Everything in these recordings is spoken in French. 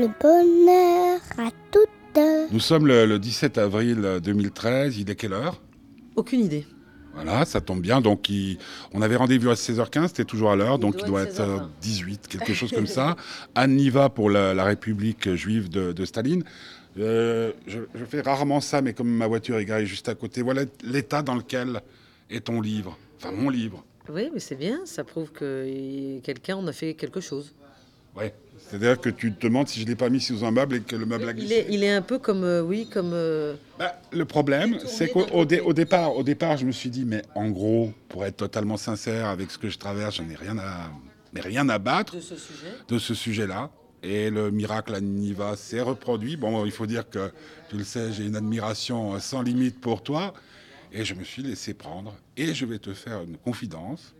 le bonheur à toutes. Nous sommes le, le 17 avril 2013. Il est quelle heure? Aucune idée. Voilà, ça tombe bien. Donc, il- on avait rendez-vous à 16h15, c'était toujours à l'heure, donc doit il doit être être euh, 16h20. 18, quelque chose comme ça. Anne Niva pour la, la République juive de, de Staline. Euh, je, je fais rarement ça, mais comme ma voiture est garée juste à côté, voilà l'état dans lequel est ton livre. Enfin, mon livre. Oui, mais c'est bien, ça prouve que quelqu'un en a fait quelque chose. Ouais. C'est-à-dire que tu te demandes si je ne l'ai pas mis sous un meuble et que le meuble a Il glissé. est, il est un peu comme, euh, oui, comme... euh, Bah, le problème, c'est qu'au dé- au départ, au départ, je me suis dit, mais en gros, pour être totalement sincère avec ce que je traverse, je n'ai rien à, mais rien à battre de ce sujet. de ce sujet-là. Et le miracle à Niva s'est reproduit. Bon, il faut dire que, tu le sais, j'ai une admiration sans limite pour toi. Et je me suis laissé prendre. Et je vais te faire une confidence.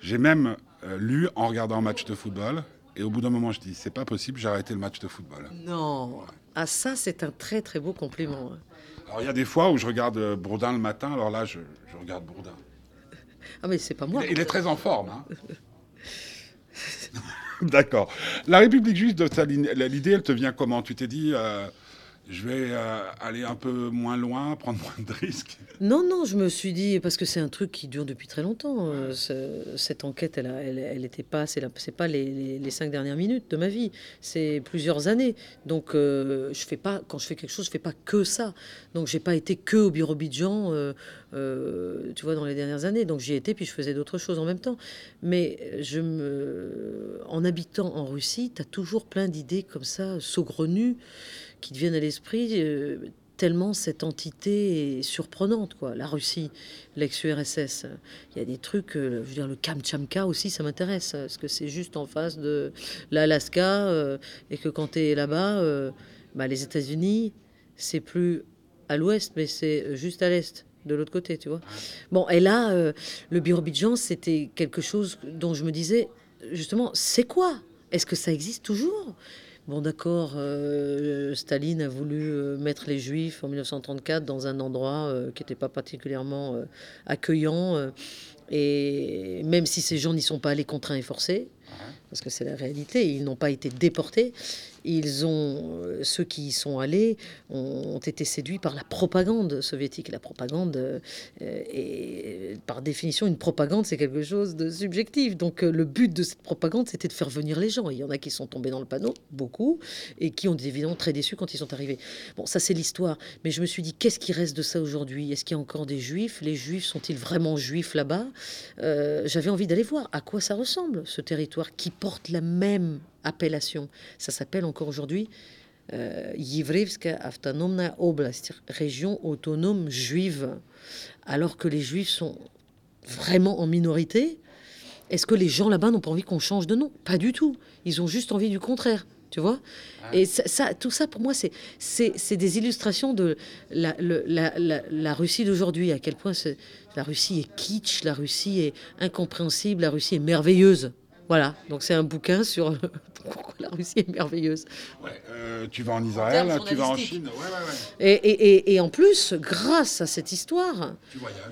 J'ai même euh, lu en regardant un match de football. Et au bout d'un moment, je dis, c'est pas possible, j'ai arrêté le match de football. Non. Ah, ça, c'est un très, très beau compliment. hein. Alors, il y a des fois où je regarde euh, Bourdin le matin. Alors là, je, je regarde Bourdin. Ah, mais c'est pas moi. Il est, il est très en forme. hein. D'accord. La République juive de l'idée, elle te vient comment? Tu t'es dit, euh, je vais euh, aller un peu moins loin, prendre moins de risques. Non, non, je me suis dit, parce que c'est un truc qui dure depuis très longtemps. euh, ce- cette enquête, elle, elle, elle était pas, c'est pas les, les- les cinq dernières minutes de ma vie, c'est plusieurs années. Donc, euh, je fais pas, quand je fais quelque chose, je fais pas que ça. Donc, j'ai pas été que au Birobidjan, tu vois, dans les dernières années. Donc, j'y étais, puis je faisais d'autres choses en même temps. Mais je me, en habitant en Russie, tu as toujours plein d'idées comme ça, saugrenues, qui te viennent à l'esprit. euh, tellement cette entité est surprenante, quoi. La Russie, l'ex-URSS. Il y a des trucs, euh, je veux dire, le Kamtchatka aussi, ça m'intéresse. Parce que c'est juste en face de l'Alaska. euh, et que quand tu es là-bas, bah, les États-Unis, c'est plus à l'ouest, mais c'est juste à l'est, de l'autre côté, tu vois. Bon, et là, euh, le Birobidjan, c'était quelque chose dont je me disais, justement, c'est quoi? Est-ce que ça existe toujours? Bon, d'accord, euh, Staline a voulu euh, mettre les Juifs en 1934 dans un endroit euh, qui n'était pas particulièrement euh, accueillant. euh, et même si ces gens n'y sont pas allés contraints et forcés, parce que c'est la réalité, ils n'ont pas été déportés. Ils ont, euh, ceux qui y sont allés ont, été séduits par la propagande soviétique. La propagande, euh, est, par définition, une propagande, c'est quelque chose de subjectif. Donc euh, le but de cette propagande, c'était de faire venir les gens. Il y en a qui sont tombés dans le panneau, beaucoup, et qui ont été évidemment très déçus quand ils sont arrivés. Bon, ça c'est l'histoire. Mais je me suis dit, qu'est-ce qui reste de ça aujourd'hui? Est-ce qu'il y a encore des juifs? Les juifs sont-ils vraiment juifs là-bas? J'avais envie d'aller voir à quoi ça ressemble, ce territoire qui portent la même appellation. Ça s'appelle encore aujourd'hui euh, Yvrivska Autonomna Oblast, région autonome juive, alors que les juifs sont vraiment en minorité. Est-ce que les gens là-bas n'ont pas envie qu'on change de nom? Pas du tout. Ils ont juste envie du contraire tu vois? Ah. Et ça, tout ça, pour moi, c'est, c'est, c'est des illustrations de la, la Russie d'aujourd'hui, à quel point c'est, la Russie est kitsch, la Russie est incompréhensible, la Russie est merveilleuse. Voilà, donc c'est un bouquin sur pourquoi la Russie est merveilleuse. Ouais, euh, tu vas en Israël, tu vas en. Chine. Ouais, ouais, ouais. Et, et- et- et en plus, grâce à cette histoire,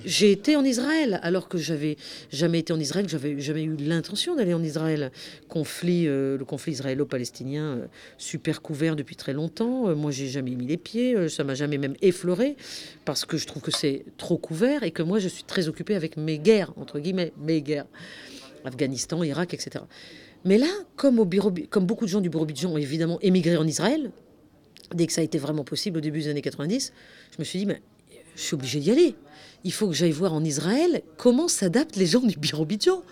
j'ai été en Israël, alors que j'avais jamais été en Israël, que j'avais jamais eu l'intention d'aller en Israël. Conflit, euh, le conflit israélo-palestinien, euh, super couvert depuis très longtemps. Euh, moi, j'ai jamais mis les pieds, euh, ça m'a jamais même effleuré, parce que je trouve que c'est trop couvert et que moi, je suis très occupée avec mes guerres, entre guillemets, mes guerres. Afghanistan, Irak, etc. Mais là, comme, au bureau, comme beaucoup de gens du Birobidjan ont évidemment émigré en Israël, dès que ça a été vraiment possible au début des années 90, je me suis dit, mais je suis obligé d'y aller. Il faut que j'aille voir en Israël comment s'adaptent les gens du Birobidjan.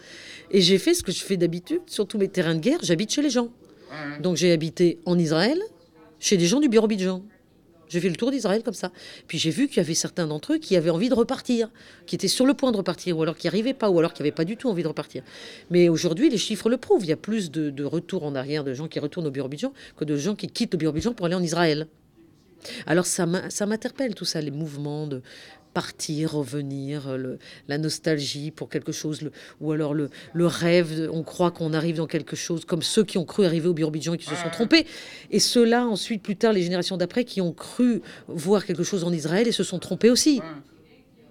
Et j'ai fait ce que je fais d'habitude sur tous mes terrains de guerre, j'habite chez les gens. Donc j'ai habité en Israël, chez des gens du Birobidjan. J'ai fait le tour d'Israël comme ça. Puis j'ai vu qu'il y avait certains d'entre eux qui avaient envie de repartir, qui étaient sur le point de repartir, ou alors qui n'y arrivaient pas, ou alors qui n'avaient pas du tout envie de repartir. Mais aujourd'hui, les chiffres le prouvent. Il y a plus de, de retours en arrière de gens qui retournent au Birobidjan que de gens qui quittent le Birobidjan pour aller en Israël. Alors ça m'interpelle tout ça, les mouvements de partir, revenir, le- la nostalgie pour quelque chose, le- ou alors le, le rêve, on croit qu'on arrive dans quelque chose, comme ceux qui ont cru arriver au Birobidjan et qui se sont trompés, et ceux-là ensuite, plus tard, les générations d'après, qui ont cru voir quelque chose en Israël et se sont trompés aussi.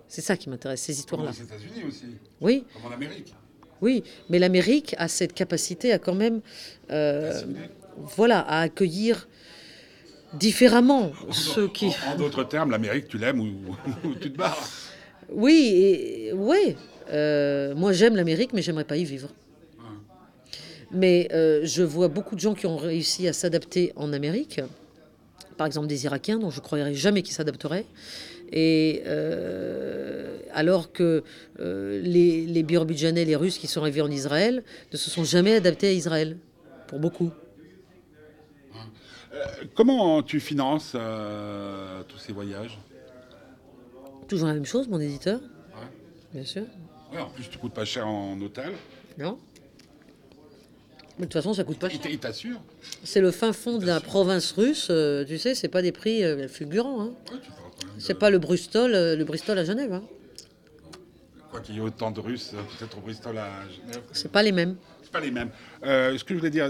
C'est ça qui m'intéresse, ces histoires-là. aux États-Unis aussi, Oui, comme en Amérique. oui, mais l'Amérique a cette capacité à quand même... euh, voilà, à accueillir différemment ceux qui. En, en d'autres termes, l'Amérique, tu l'aimes ou, ou tu te barres. Oui, et, ouais. Euh, moi, j'aime l'Amérique, mais j'aimerais pas y vivre. Mais euh, je vois beaucoup de gens qui ont réussi à s'adapter en Amérique. Par exemple, des Irakiens dont je ne croirais jamais qu'ils s'adapteraient. Et euh, alors que les, les les Russes qui sont arrivés en Israël, ne se sont jamais adaptés à Israël, pour beaucoup. Comment tu finances euh, tous ces voyages? Toujours la même chose, mon éditeur, Ouais. bien sûr. Ouais, En plus, tu coûtes pas cher en hôtel. Non Mais de toute façon, ça coûte pas cher. il t'assure C'est le fin fond de la province russe, euh, tu sais, c'est pas des prix euh, fulgurants. hein. Ouais, de- C'est pas le Bristol, euh, le Bristol à Genève. hein. Quoi qu'il y ait autant de Russes, euh, peut-être au Bristol à Genève. C'est pas les mêmes. C'est pas les mêmes. Euh, ce que je voulais dire,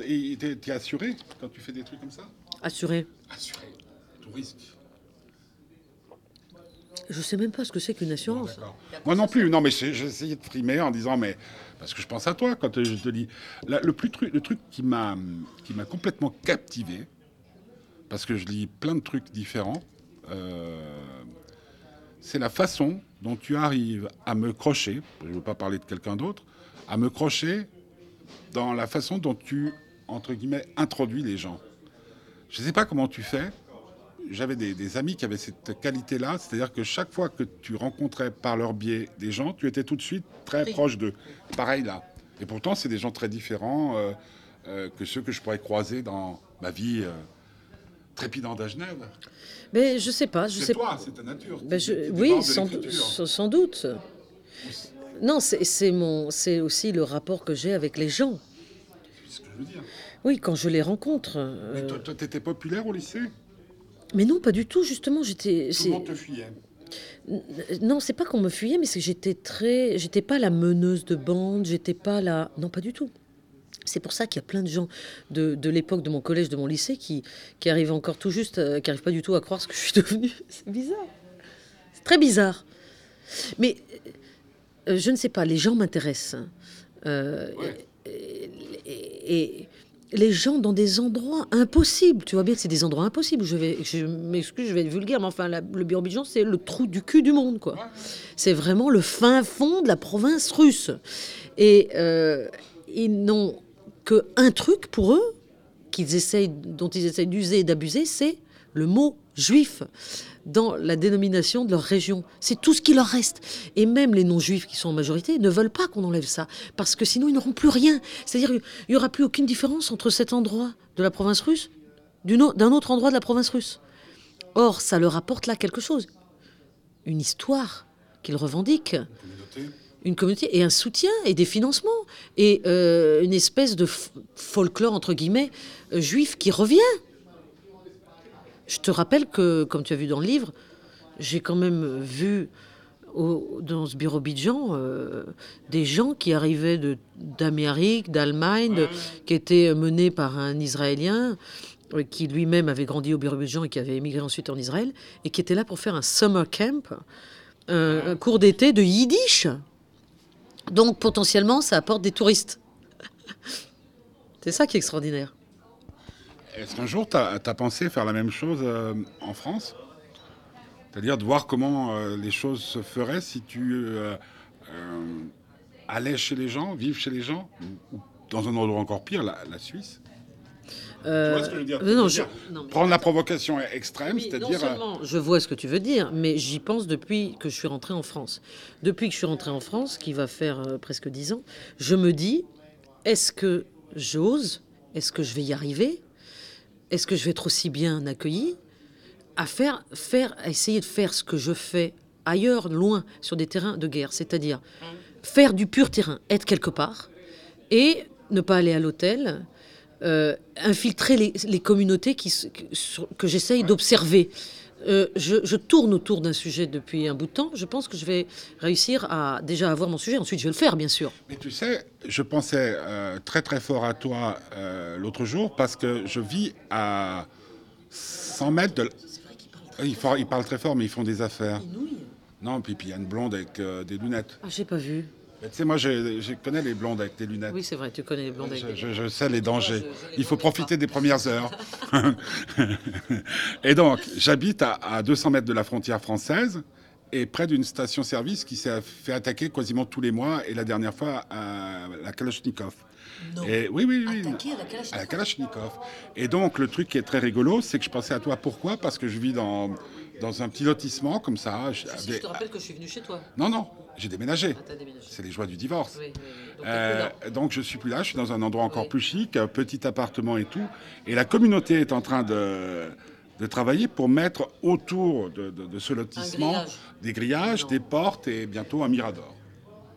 t'es assuré quand tu fais des trucs comme ça? Assuré. Assuré. Tout risque. Je sais même pas ce que c'est qu'une assurance. Moi non plus. Non, mais j'ai essayé de frimer en disant, mais parce que je pense à toi quand je te dis. Le plus truc, le truc qui m'a qui m'a complètement captivé, parce que je lis plein de trucs différents, euh, c'est la façon dont tu arrives à me crocher. Je ne veux pas parler de quelqu'un d'autre, à me crocher dans la façon dont tu entre guillemets introduis les gens. Je ne sais pas comment tu fais j'avais des, des amis qui avaient cette qualité-là, c'est-à-dire que chaque fois que tu rencontrais par leur biais des gens, tu étais tout de suite très proche d'eux. Pareil là. Et pourtant, c'est des gens très différents euh, euh, que ceux que je pourrais croiser dans ma vie euh, trépidante à Genève. Mais je sais pas, je C'est sais toi, c'est ta nature. Ben, je- oui, sans, doute. Non, c'est c'est mon, c'est aussi le rapport que j'ai avec les gens. C'est ce que je veux dire. Oui, quand je les rencontre. Mais euh, toi, toi, t'étais populaire au lycée? Mais non, pas du tout. Justement, j'étais. Tout c'est- le monde te fuyait. Non, c'est pas qu'on me fuyait, mais c'est que j'étais très. J'étais pas la meneuse de bande, j'étais pas la. Non, pas du tout. C'est pour ça qu'il y a plein de gens de, de l'époque de mon collège, de mon lycée, qui, qui arrivent encore tout juste, euh, qui n'arrivent pas du tout à croire ce que je suis devenue. C'est bizarre. C'est très bizarre. Mais euh, je ne sais pas, les gens m'intéressent. Euh, Ouais. et, et les gens dans des endroits impossibles. Tu vois bien que c'est des endroits impossibles. Je je m'excuse, je vais être vulgaire, mais enfin, le Birobidjan, c'est le trou du cul du monde, quoi. C'est vraiment le fin fond de la province russe. Et euh, ils n'ont que un truc pour eux, qu'ils essayent, dont ils essayent d'user et d'abuser, c'est le mot juif dans la dénomination de leur région. C'est tout ce qui leur reste. Et même les non-juifs qui sont en majorité ne veulent pas qu'on enlève ça, parce que sinon ils n'auront plus rien. C'est-à-dire il n'y aura plus aucune différence entre cet endroit de la province russe d'un autre endroit de la province russe. Or, ça leur apporte là quelque chose. Une histoire qu'ils revendiquent une communauté et un soutien et des financements et euh, une espèce de folklore entre guillemets euh, juif qui revient. Je te rappelle que, comme tu as vu dans le livre, j'ai quand même vu au- dans ce Birobidjan euh, des gens qui arrivaient d'Amérique, d'Allemagne, qui étaient menés par un Israélien euh, qui lui-même avait grandi au Birobidjan et qui avait émigré ensuite en Israël et qui était là pour faire un summer camp, un- un cours d'été de yiddish. Donc potentiellement, ça apporte des touristes. C'est ça qui est extraordinaire. Est-ce qu'un jour, tu as, pensé faire la même chose euh, en France? C'est-à-dire de voir comment euh, les choses se feraient si tu euh, allais chez les gens, vivre chez les gens, ou, ou dans un endroit encore pire, la, la Suisse? Euh, Tu vois ce que je veux dire, Je veux non, dire, je- non, mais- Prendre la provocation extrême, Oui, c'est-à-dire... euh, je vois ce que tu veux dire, mais j'y pense depuis que je suis rentrée en France. Depuis que je suis rentrée en France, qui va faire euh, presque dix ans, je me dis, est-ce que j'ose? Est-ce que je vais y arriver? Est-ce que je vais être aussi bien accueillie à faire, faire, essayer de faire ce que je fais ailleurs, loin, sur des terrains de guerre, c'est-à-dire faire du pur terrain, être quelque part, et ne pas aller à l'hôtel, euh, infiltrer les, communautés que j'essaye d'observer. Euh, je, je tourne autour d'un sujet depuis un bout de temps. Je pense que je vais réussir à déjà avoir mon sujet. Ensuite, je vais le faire, bien sûr. Mais tu sais, je pensais euh, très très fort à toi euh, l'autre jour parce que je vis à 100 mètres de... l- Ils, font- ils parlent très fort, mais ils font des affaires. Non, puis puis il y a une blonde avec des lunettes. Ah, j'ai pas vu. Tu sais, moi, je, je connais les blondes avec tes lunettes. Oui, c'est vrai, tu connais les blondes avec Je, des- je- je sais les dangers. Il faut profiter des premières heures. et donc, j'habite à, à 200 mètres de la frontière française et près d'une station-service qui s'est fait attaquer quasiment tous les mois et la dernière fois à la Kalachnikov. Non. Et oui, oui, oui. Attaqué à la Kalachnikov À la Kalachnikov. Et donc, le truc qui est très rigolo, c'est que je pensais à toi. Pourquoi? Parce que je vis dans, dans un petit lotissement comme ça. Je- Si, je te rappelle que je suis venu chez toi. Non, non, j'ai déménagé. Ah, déménagé. C'est les joies du divorce. Oui, oui, oui. Donc, Euh, donc je suis plus là, je suis dans un endroit encore plus chic, un petit appartement et tout. Et la communauté est en train de, de travailler pour mettre autour de, de- de ce lotissement grillage. des grillages, Non. des portes et bientôt un mirador.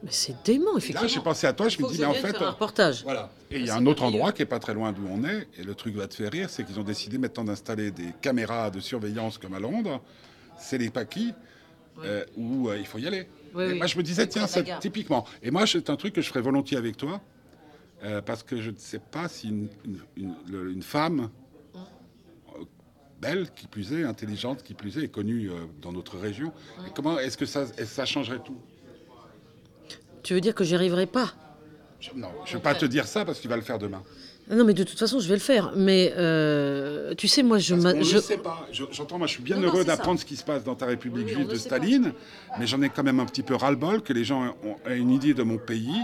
Mais c'est dément, Et effectivement. là, j'ai pensé à toi, je me dis, mais en fait. un euh, reportage. Voilà. Et il y a un autre endroit qui est pas très loin d'où on est, et le truc va te faire rire, c'est qu'ils ont décidé maintenant d'installer des caméras de surveillance comme à Londres. C'est les paquis, euh, où euh, il faut y aller. Oui, Et oui. Moi, je me disais, tiens, gare. typiquement. Et moi, c'est un truc que je ferais volontiers avec toi, euh, parce que je ne sais pas si une, une- une- le- une femme euh, belle, qui plus est, intelligente, qui plus est, est connue dans notre région. Et comment est-ce que ça, est-ce que ça changerait tout? Tu veux dire que j'y arriverai pas? Je- Non, je ne vais pas te dire ça parce que tu vas le faire demain. Non, mais de toute façon, je vais le faire. Mais euh, tu sais, moi, je... Parce qu'on je- sait pas. Je- J'entends, moi, je suis bien Non, heureux d'apprendre ce qui se passe dans ta République Oui, juive on de pas. Staline, mais j'en ai quand même un petit peu ras-le-bol que les gens aient une idée de mon pays,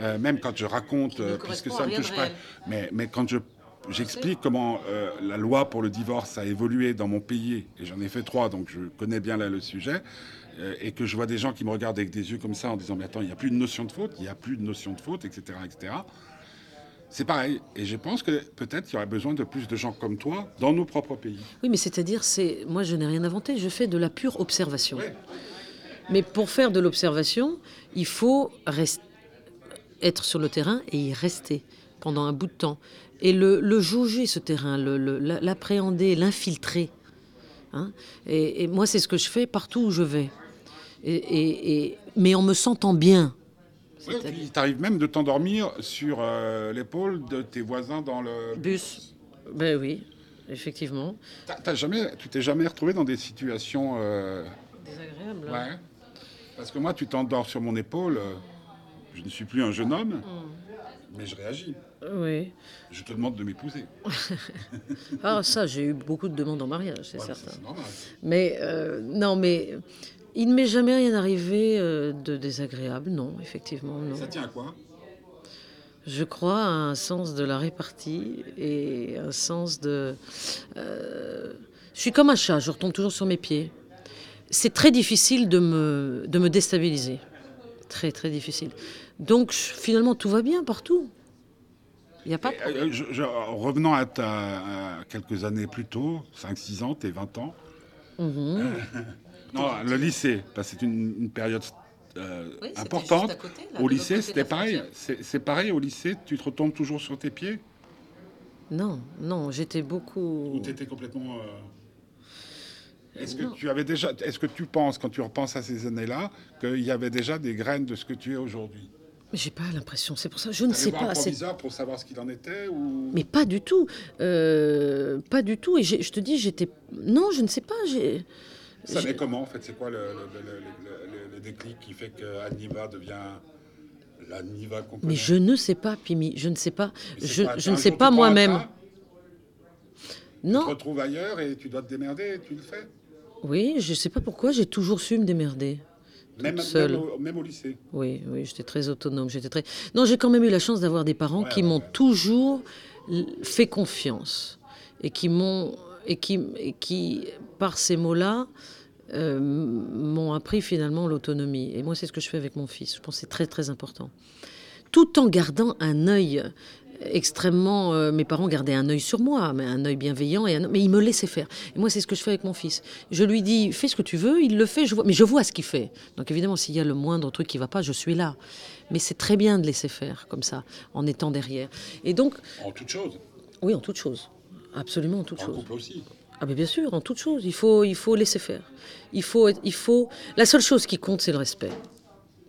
euh, même quand je raconte, euh, puisque ça ne touche pas. Mais, mais quand je J'explique comment euh, la loi pour le divorce a évolué dans mon pays, et j'en ai fait trois, donc je connais bien là le sujet, euh, et que je vois des gens qui me regardent avec des yeux comme ça en disant Mais attends, il n'y a plus de notion de faute, il n'y a plus de notion de faute, etc. etc. C'est pareil. Et je pense que peut-être qu'il y aurait besoin de plus de gens comme toi dans nos propres pays. Oui, mais c'est-à-dire, c'est moi, je n'ai rien inventé. Je fais de la pure observation. Ouais. Mais pour faire de l'observation, il faut rest- être sur le terrain et y rester pendant un bout de temps. Et le, le jauger, ce terrain, l'appréhender, l'infiltrer. hein. et, et moi, c'est ce que je fais partout où je vais. Et, et- et- mais en me sentant bien. Oui, puis il t'arrive même de t'endormir sur euh, l'épaule de tes voisins dans le Bus. Ben oui, effectivement. T'as- jamais, tu t'es jamais retrouvé dans des situations. euh, Désagréable. ouais. Parce que moi, tu t'endors sur mon épaule. euh, je ne suis plus un jeune homme, mais je réagis. Oui. Je te demande de m'épouser. Ah, ça, j'ai eu beaucoup de demandes en mariage, c'est certain. Mais euh, non, mais il ne m'est jamais rien arrivé euh, de désagréable, non, effectivement, non. Ça tient à quoi? Je crois à un sens de la répartie et un sens de. euh, je suis comme un chat, je retombe toujours sur mes pieds. C'est très difficile de me, de me déstabiliser. Très, très difficile. Donc, finalement, tout va bien partout. Il n'y a pas de euh, je- je- revenant à, ta, à quelques années plus tôt, 5-6 ans, t'es 20 ans. Mhm. Non, le lycée, parce que c'est une, une période euh, Oui, importante. côté, là, au lycée, c'était pareil. C'est pareil au lycée, tu te retombes toujours sur tes pieds? Non, non, j'étais beaucoup. Ou tu étais complètement. euh, Est-ce que tu avais déjà, est-ce que tu penses, quand tu repenses à ces années-là, qu'il y avait déjà des graines de ce que tu es aujourd'hui? Mais j'ai pas l'impression, c'est pour ça. Je ne sais pas. c'est- proviseur pour savoir ce qu'il en était ou? Mais pas du tout. Euh, pas du tout. Et je te dis, j'étais. Non, je ne sais pas. J'ai. Ça naît comment en fait C'est quoi le, le- le- le- le- le déclic qui fait que Aniva devient la Niva connaît Mais je ne sais pas, Pimi. Je ne sais pas. Je, ne sais pas moi-même. train, Tu te Non. retrouves ailleurs et tu dois te démerder et tu le fais Oui, je ne sais pas pourquoi. J'ai toujours su me démerder. même, seule. même au, même au lycée. Oui, oui, j'étais très autonome. J'étais très. Non, j'ai quand même eu la chance d'avoir des parents Ouais, qui ouais, m'ont ouais. toujours fait confiance et qui m'ont et qui et qui par ces mots-là euh, m'ont appris finalement l'autonomie. Et moi, c'est ce que je fais avec mon fils. Je pense que c'est très très important. Tout en gardant un œil extrêmement. euh, mes parents gardaient un œil sur moi, mais un œil bienveillant et un- mais ils me laissaient faire. Et moi, c'est ce que je fais avec mon fils. Je lui dis fais ce que tu veux, il le fait, je vois, mais je vois ce qu'il fait. Donc évidemment, s'il y a le moindre truc qui va pas, je suis là. Mais c'est très bien de laisser faire comme ça, en étant derrière. Et donc, En toute chose. oui, en toute chose, absolument en toute En chose. couple aussi. Ah mais bien sûr, en toute chose, il faut, il faut laisser faire. Il faut, il faut. La seule chose qui compte, c'est le respect.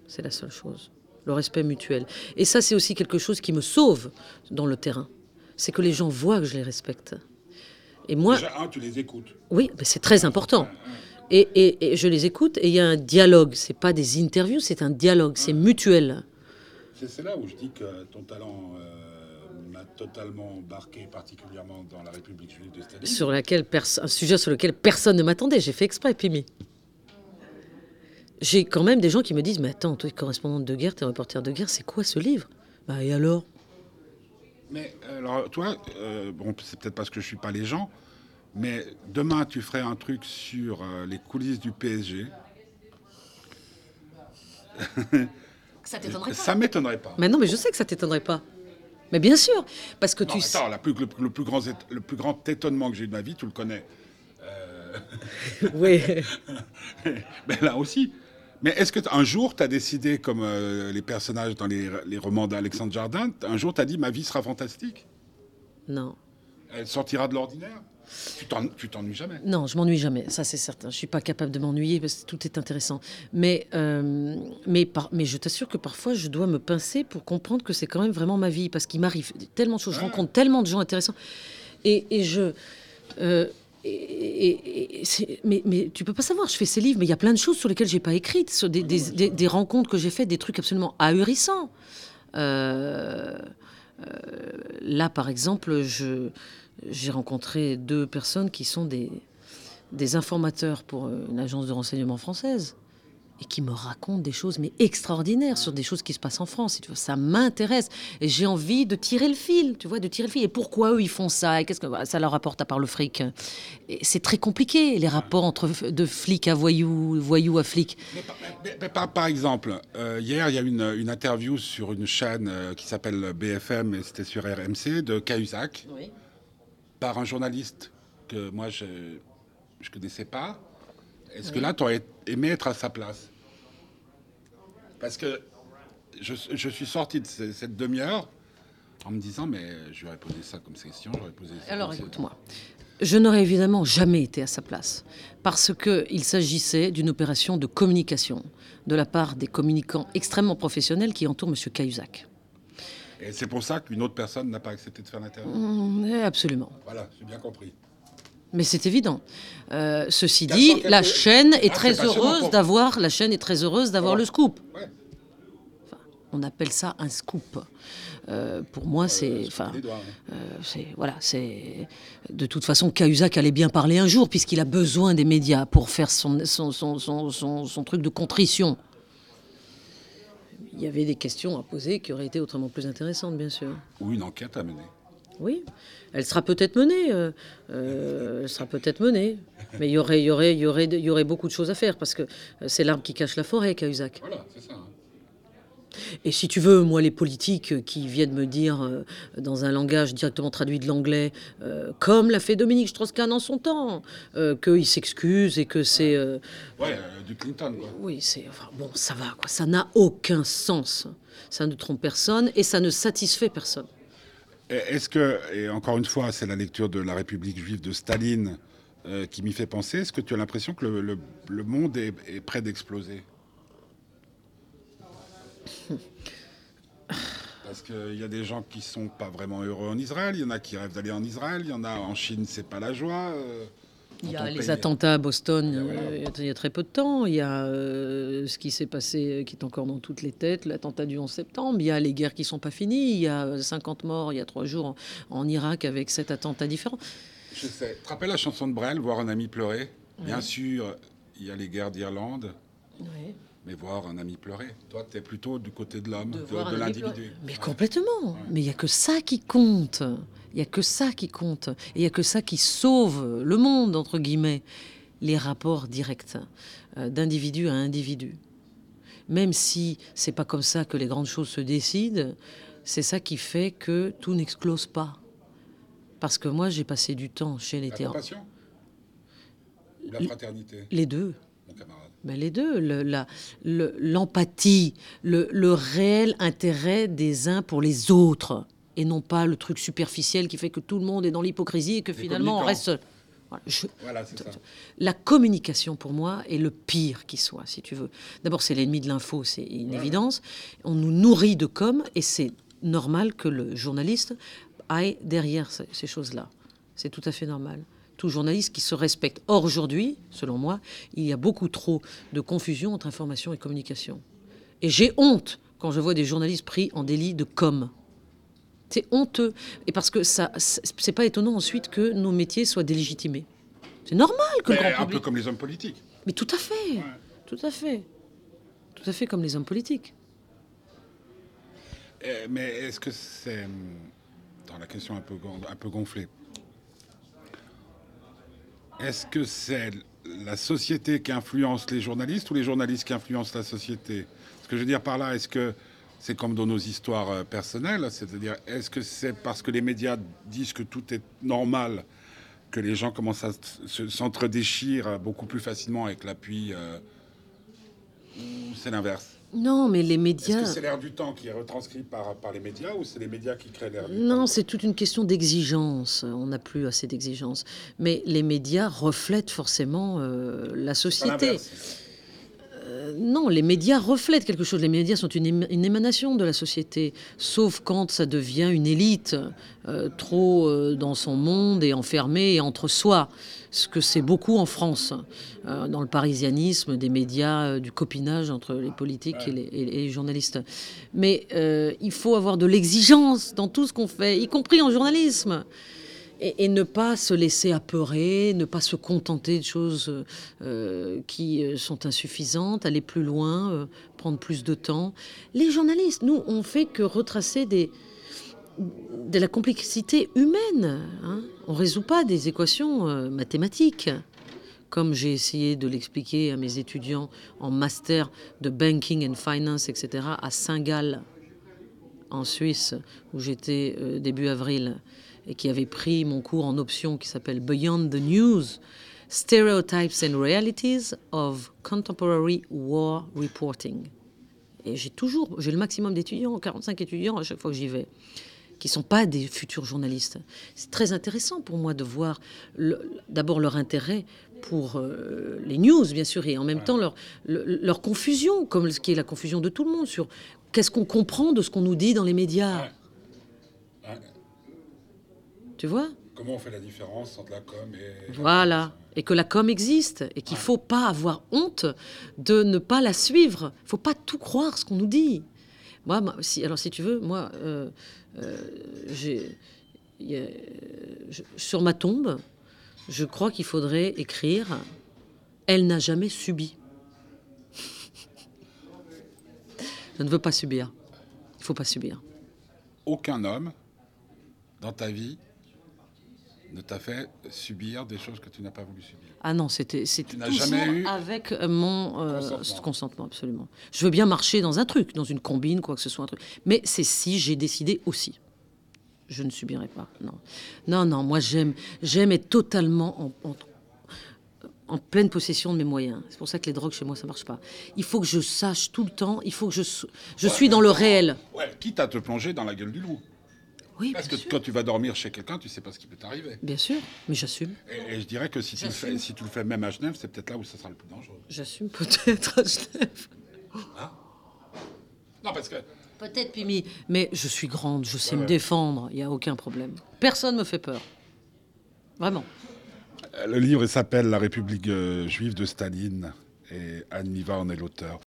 C'est la seule chose, le respect mutuel. Et ça, c'est aussi quelque chose qui me sauve dans le terrain. C'est que les gens voient que je les respecte. Et moi, Déjà, un, tu les écoutes. oui, mais c'est très important. Et, et- et je les écoute et il y a un dialogue. C'est pas des interviews, c'est un dialogue, c'est mutuel. C'est c'est là où je dis que ton talent euh, m'a totalement embarqué, particulièrement dans la République juive de Staline. Sur laquelle un sujet sur lequel personne ne m'attendait. J'ai fait exprès, Pimi. J'ai quand même des gens qui me disent Mais attends, toi, correspondante de guerre, t'es reporter de guerre, c'est quoi ce livre? Bah, et alors? Mais alors, toi, euh, bon, c'est peut-être parce que je suis pas les gens, mais demain, tu ferais un truc sur euh, les coulisses du PSG. Ça t'étonnerait Ça m'étonnerait pas. Mais non, mais je sais que ça t'étonnerait pas. Mais bien sûr, parce que Non, tu sais. attends, la plus- le, le plus grand, le plus grand étonnement que j'ai eu de ma vie, tu le connais. Oui. Mais là aussi. Mais est-ce que un jour, tu as décidé, comme euh, les personnages dans les, les romans d'Alexandre Jardin, un jour, tu as dit ma vie sera fantastique? Non. Elle sortira de l'ordinaire? Tu t'en- Tu t'ennuies jamais Non, je m'ennuie jamais, ça c'est certain. Je suis pas capable de m'ennuyer parce que tout est intéressant. Mais, euh, mais, par- mais je t'assure que parfois je dois me pincer pour comprendre que c'est quand même vraiment ma vie parce qu'il m'arrive tellement de choses, je rencontre tellement de gens intéressants. Et, et je. euh, et- et- et c'est- mais, mais tu peux pas savoir, je fais ces livres, mais il y a plein de choses sur lesquelles j'ai pas écrites, sur des, des- des- des rencontres que j'ai faites, des trucs absolument ahurissants. Euh, euh, là, par exemple, j'ai rencontré deux personnes qui sont des, des informateurs pour euh, une agence de renseignement française et qui me racontent des choses mais extraordinaires sur des choses qui se passent en France. Et tu vois, ça m'intéresse et j'ai envie de tirer le fil, tu vois, de tirer le fil. Et pourquoi eux ils font ça et qu'est-ce que voilà, ça leur apporte à part le fric? C'est très compliqué les rapports entre de flics à voyous, voyous à. Mais par, mais- mais par- par exemple, euh, hier, il y a eu une, une interview sur une chaîne euh, qui s'appelle BFM, et c'était sur RMC, de Cahuzac, par un journaliste que moi, je ne connaissais pas. Est-ce que là, tu aurais aimé être à sa place? Parce que je, je suis sorti de ce- cette demi-heure en me disant, mais je lui aurais posé ça comme question, j'aurais posé ça Alors écoute-moi. Je n'aurais évidemment jamais été à sa place, parce qu'il s'agissait d'une opération de communication de la part des communicants extrêmement professionnels qui entourent M. Cahuzac. Et c'est pour ça qu'une autre personne n'a pas accepté de faire l'interview. Mm, eh, Absolument. Voilà, j'ai bien compris. Mais c'est évident. Euh, ceci dit, la chaîne est très heureuse d'avoir la chaîne est très heureuse d'avoir le scoop. Ouais. On appelle ça un scoop. Euh, pour moi, c'est, enfin, euh, c'est voilà, c'est de toute façon Cahuzac allait bien parler un jour puisqu'il a besoin des médias pour faire son son, son, son, son- son truc de contrition. Il y avait des questions à poser qui auraient été autrement plus intéressantes, bien sûr. Ou une enquête à mener. Oui, elle sera peut-être menée. euh, euh, elle sera peut-être menée. Mais il y aurait, il y, aurait, il, y aurait, il y aurait beaucoup de choses à faire parce que euh, c'est l'arbre qui cache la forêt, Cahuzac. Voilà, c'est ça. hein. Et si tu veux, moi, les politiques qui viennent me dire euh, dans un langage directement traduit de l'anglais, euh, comme l'a fait Dominique Strauss-Kahn en son temps, euh, qu'il s'excuse et que c'est. Ouais, du Clinton, quoi. oui, c'est. Enfin, bon, ça va, quoi. Ça n'a aucun sens. Ça ne trompe personne et ça ne satisfait personne. Est-ce que, et encore une fois, c'est la lecture de la République juive de Staline euh, qui m'y fait penser, est-ce que tu as l'impression que le, monde est, prêt d'exploser? Parce qu'il y a des gens qui sont pas vraiment heureux en Israël, il y en a qui rêvent d'aller en Israël, il y en a en Chine, c'est pas la joie. euh, Il y a les attentats à Boston euh, voilà. il y a- très peu de temps. Il y a euh, ce qui s'est passé, euh, qui est encore dans toutes les têtes, l'attentat du 11 septembre. Il y a les guerres qui sont pas finies. Il y a euh, 50 morts il y a trois jours en, en Irak avec sept attentats différents. Je sais. Tu te rappelles la chanson de Brel, Voir un ami pleurer? Bien sûr, il y a les guerres d'Irlande, mais voir un ami pleurer. Toi, tu es plutôt du côté de l'homme, de, de l'individu. Mais Ouais. complètement. Mais il y a que ça qui compte. Il y a que ça qui compte. Et il y a que ça qui sauve le monde entre guillemets. Les rapports directs euh, d'individu à individu. Même si c'est pas comme ça que les grandes choses se décident, c'est ça qui fait que tout n'explose pas. Parce que moi, j'ai passé du temps chez les La terrains. compassion? Ou la fraternité, Les deux. mon camarade Ben, les deux, le- l'empathie, le, le réel intérêt des uns pour les autres, et non pas le truc superficiel qui fait que tout le monde est dans l'hypocrisie et que Les finalement on reste seul. Voilà, je- Voilà, c'est ça. la communication, pour moi, est le pire qui soit, si tu veux. D'abord, c'est l'ennemi de l'info, c'est une évidence. On nous nourrit de com, et c'est normal que le journaliste aille derrière ces, ces choses-là. C'est tout à fait normal. Tout journaliste qui se respecte. Or, aujourd'hui, selon moi, il y a beaucoup trop de confusion entre information et communication. Et j'ai honte quand je vois des journalistes pris en délit de com. C'est honteux. Et parce que ça, c'est pas étonnant ensuite que nos métiers soient délégitimés. C'est normal que le grand un peu comme les hommes politiques. Mais tout à fait. Tout à fait. Tout à fait comme les hommes politiques. Euh, Mais est-ce que c'est. hum, Dans la question un peu, gon- un peu gonflée. Est-ce que c'est la société qui influence les journalistes ou les journalistes qui influencent la société? Ce que je veux dire par là, est-ce que c'est comme dans nos histoires euh, personnelles? C'est-à-dire, est-ce que c'est parce que les médias disent que tout est normal que les gens commencent à se- s'entre-déchirent beaucoup plus facilement avec l'appui euh, c'est l'inverse? Non, mais les Est-ce médias. que c'est l'air du temps qui est retranscrit par, par les médias ou c'est les médias qui créent l'air du temps Non, c'est toute une question d'exigence. On n'a plus assez d'exigence. Mais les médias reflètent forcément euh, la société. Non, les médias reflètent quelque chose. Les médias sont une, ém- une émanation de la société, sauf quand ça devient une élite euh, trop euh, dans son monde et enfermée et entre soi. Ce que c'est beaucoup en France, euh, dans le parisianisme des médias, du copinage entre les politiques et, les, journalistes. Mais il faut avoir de l'exigence dans tout ce qu'on fait, y compris en journalisme. Et, ne pas se laisser apeurer, ne pas se contenter de choses euh, euh, qui euh, sont insuffisantes, aller plus loin, prendre plus de temps. Les journalistes, nous, on fait que retracer de la complexité humaine. hein. On ne résout pas des équations mathématiques. Comme j'ai essayé de l'expliquer à mes étudiants en master de banking and finance, etc., à Saint-Gall, en Suisse, où j'étais début avril, et qui avait pris mon cours en option qui s'appelle Beyond the News, Stereotypes and Realities of Contemporary War Reporting. Et j'ai toujours, j'ai le maximum d'étudiants, 45 étudiants à chaque fois que j'y vais, qui sont pas des futurs journalistes. C'est très intéressant pour moi de voir le- d'abord leur intérêt pour euh, les news, bien sûr, et en même temps leur, le- leur confusion, comme ce qui est la confusion de tout le monde sur qu'est-ce qu'on comprend de ce qu'on nous dit dans les médias. Ouais. Ouais. Tu vois Comment on fait la différence entre la com et. Voilà. Et que la com existe et qu'il faut pas avoir honte de ne pas la suivre. Il faut pas tout croire ce qu'on nous dit. Moi, moi, si, alors si tu veux, moi, euh, euh, j'ai, il y a- je- sur ma tombe, je crois qu'il faudrait écrire Elle n'a jamais subi. je ne veux pas subir. Il faut pas subir. Aucun homme dans ta vie ne t'a fait subir des choses que tu n'as pas voulu subir. Ah non, c'était c'était jamais eu avec mon euh, Consentement. consentement, absolument. Je veux bien marcher dans un truc, dans une combine, quoi que ce soit, un truc. Mais c'est si j'ai décidé aussi. Je ne subirai pas. Non, non, non. Moi, j'aime, j'aime être totalement en, en- en pleine possession de mes moyens. C'est pour ça que les drogues chez moi, ça marche pas. Il faut que je sache tout le temps. Il faut que je, je suis dans le réel. Ouais, quitte à te plonger dans la gueule du loup. Oui, Parce que sûr. quand tu vas dormir chez quelqu'un, tu sais pas ce qui peut t'arriver. Bien sûr, mais j'assume. Et, et je dirais que si tu, le fais, si tu le fais même à Genève, c'est peut-être là où ça sera le plus dangereux. J'assume peut-être à Genève. Non, parce que Peut-être, Pimi, mais je suis grande, je sais Ouais, me défendre, il n'y a aucun problème. Personne me fait peur. Vraiment. le livre s'appelle La République euh, juive de Staline et Anne Niva en est l'auteur.